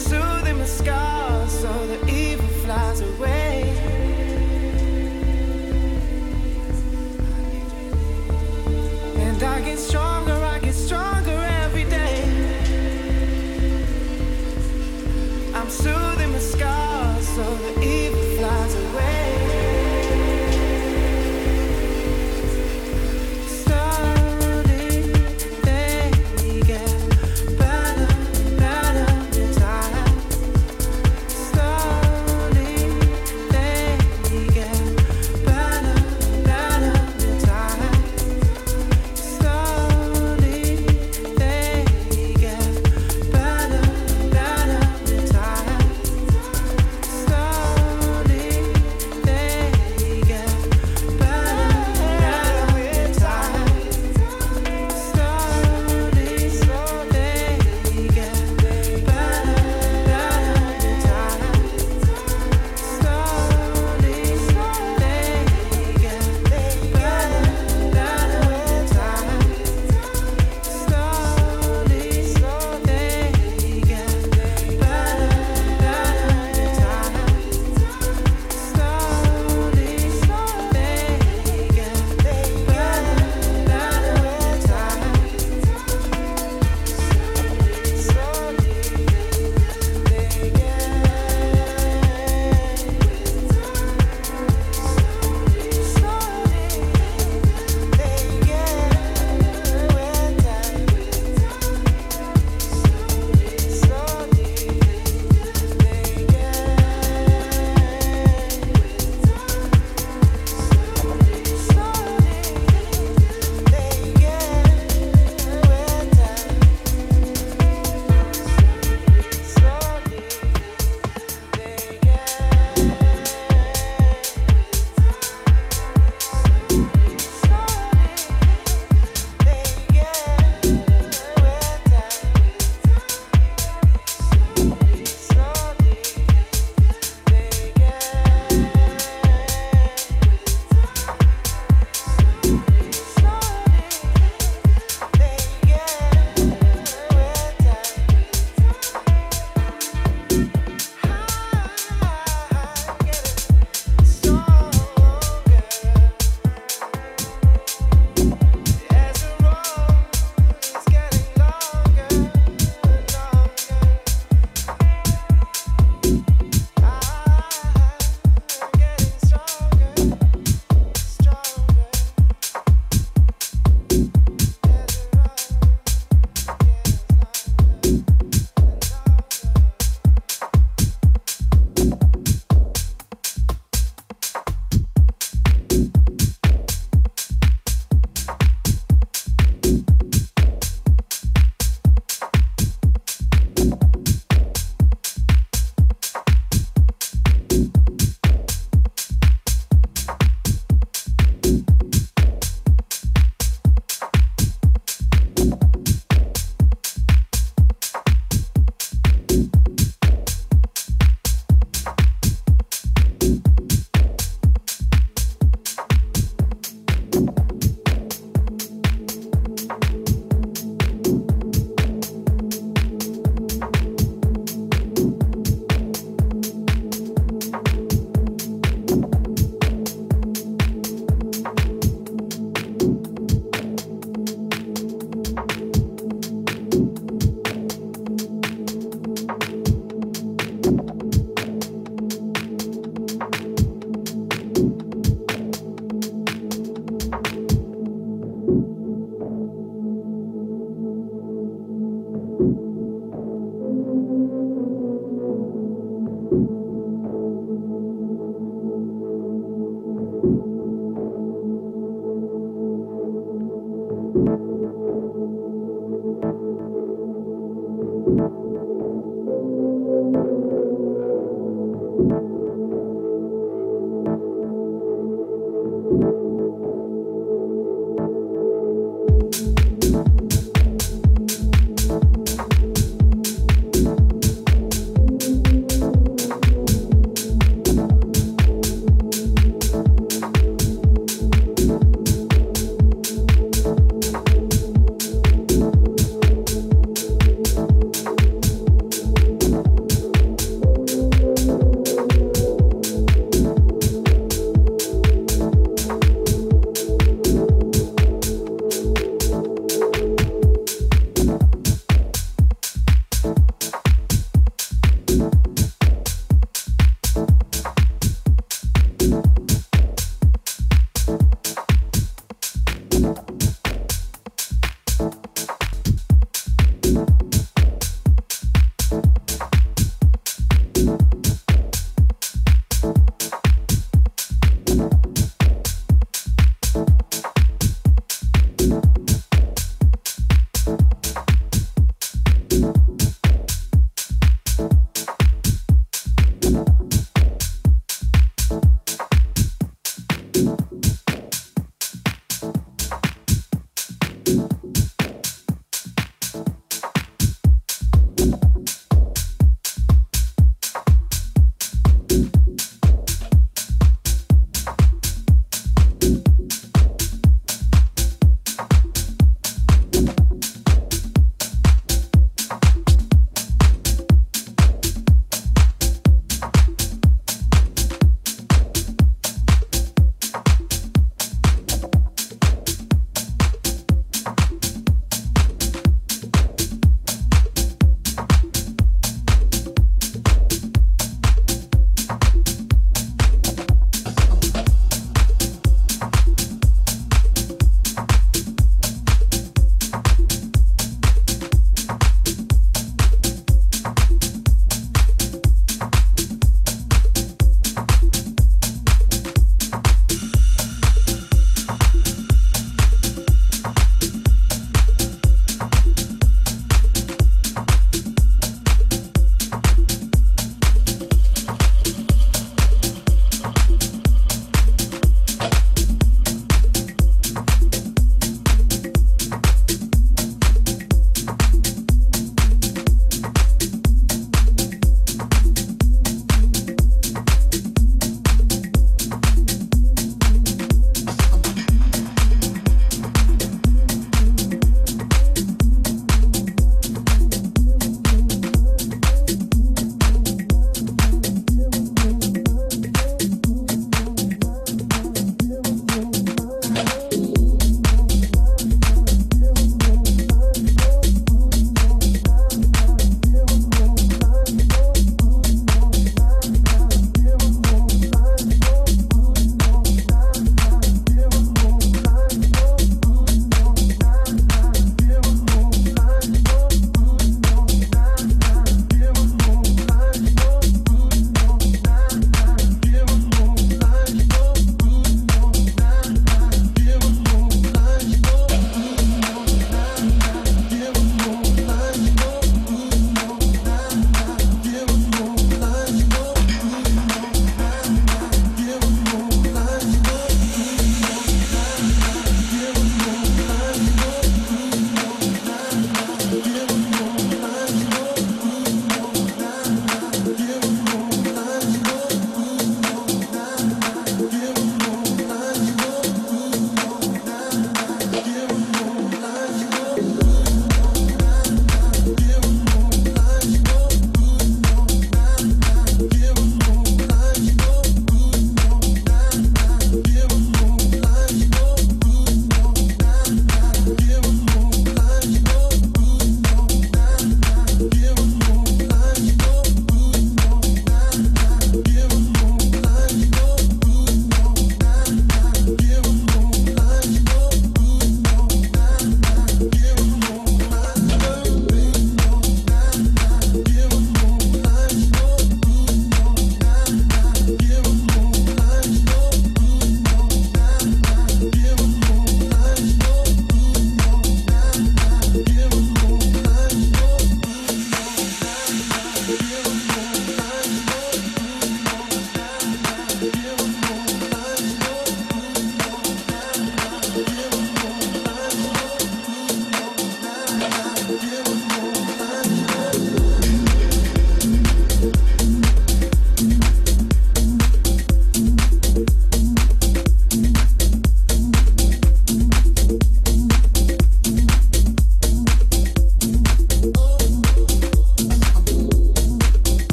Soothing the scars so the evil flies away.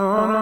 Oh.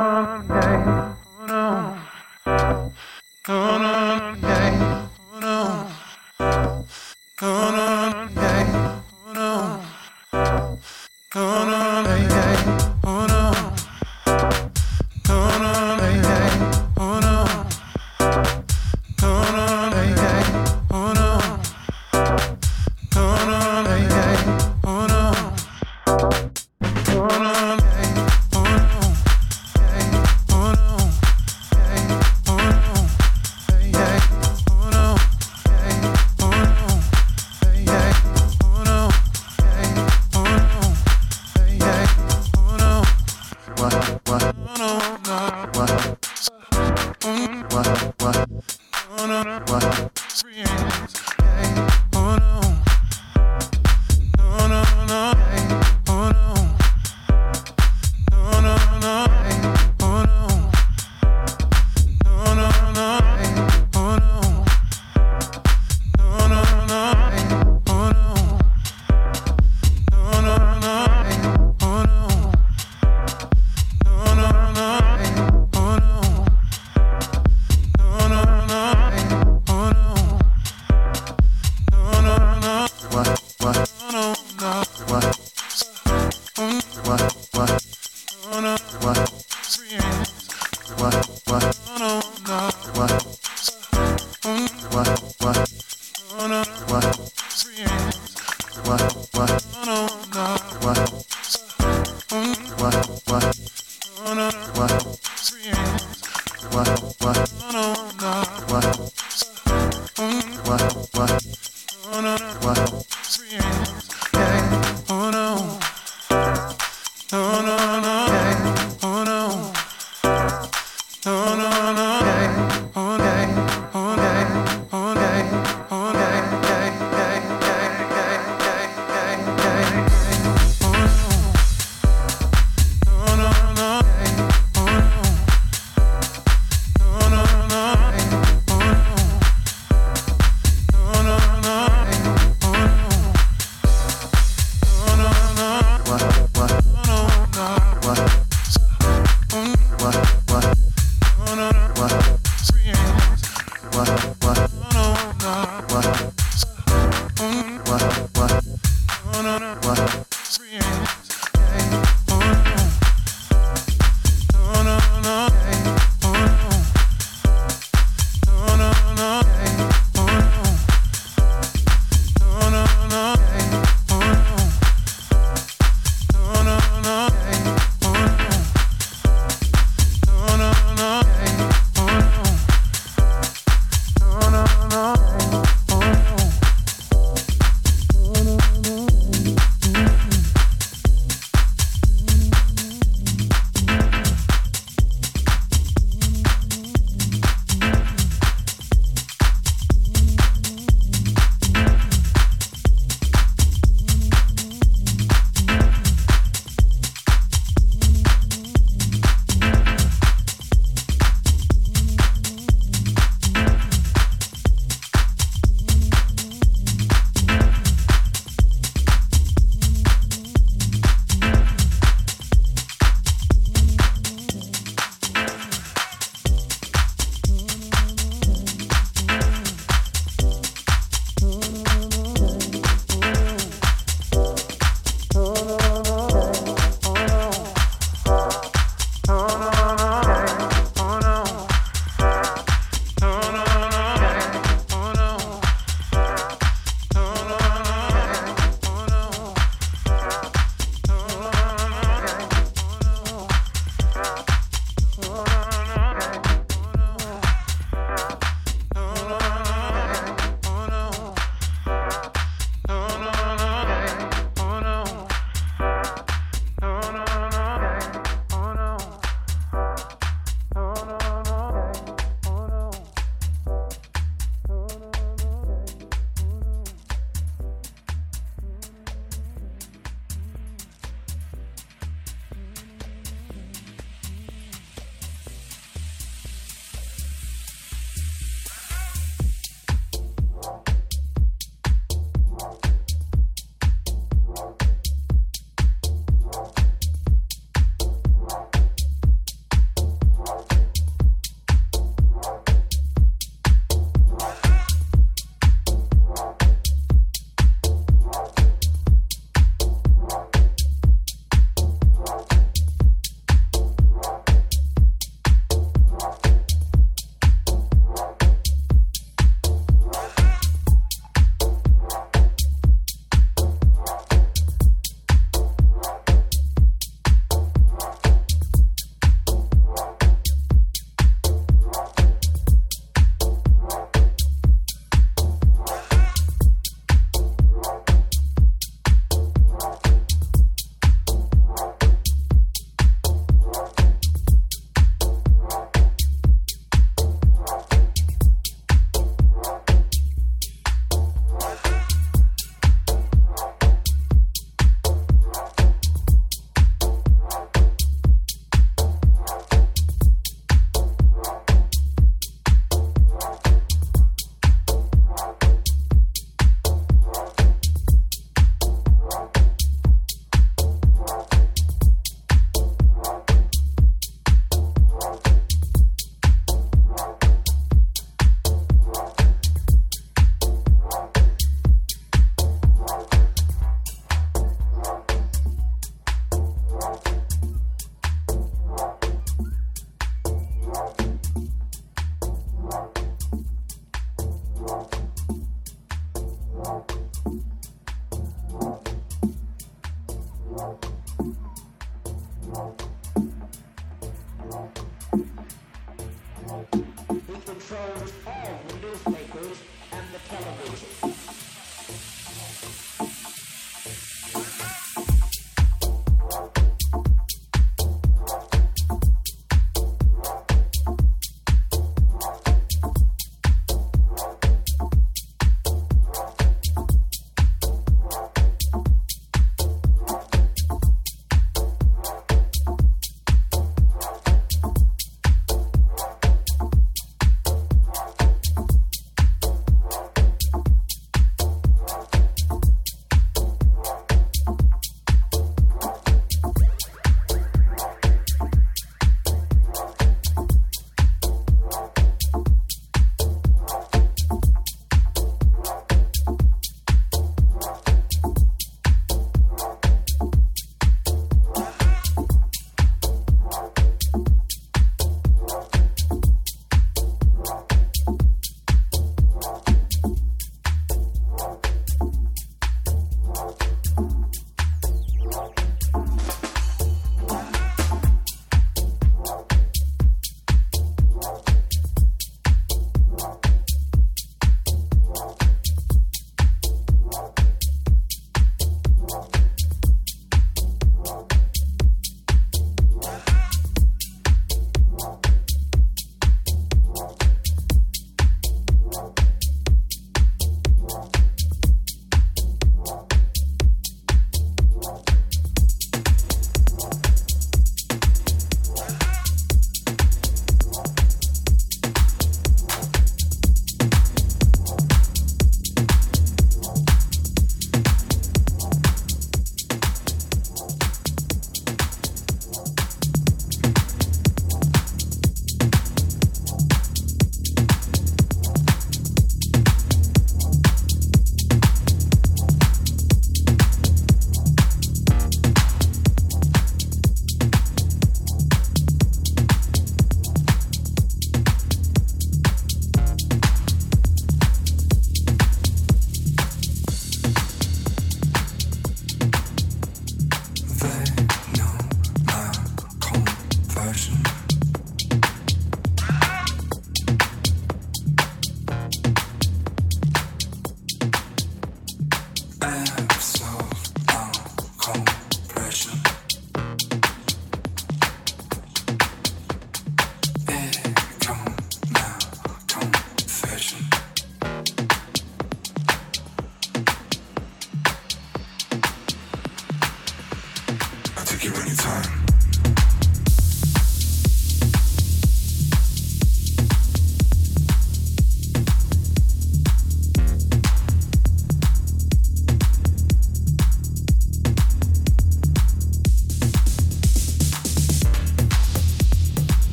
Okay, okay,